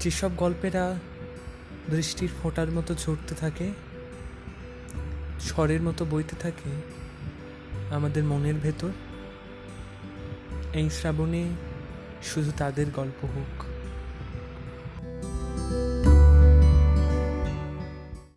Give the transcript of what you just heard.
যেসব গল্পেরা বৃষ্টির ফোঁটার মতো ঝরতে থাকে, স্বরের মতো বইতে থাকে, আমাদের মনের ভেতর, এই শ্রাবণে শুধু তাদের গল্প হোক।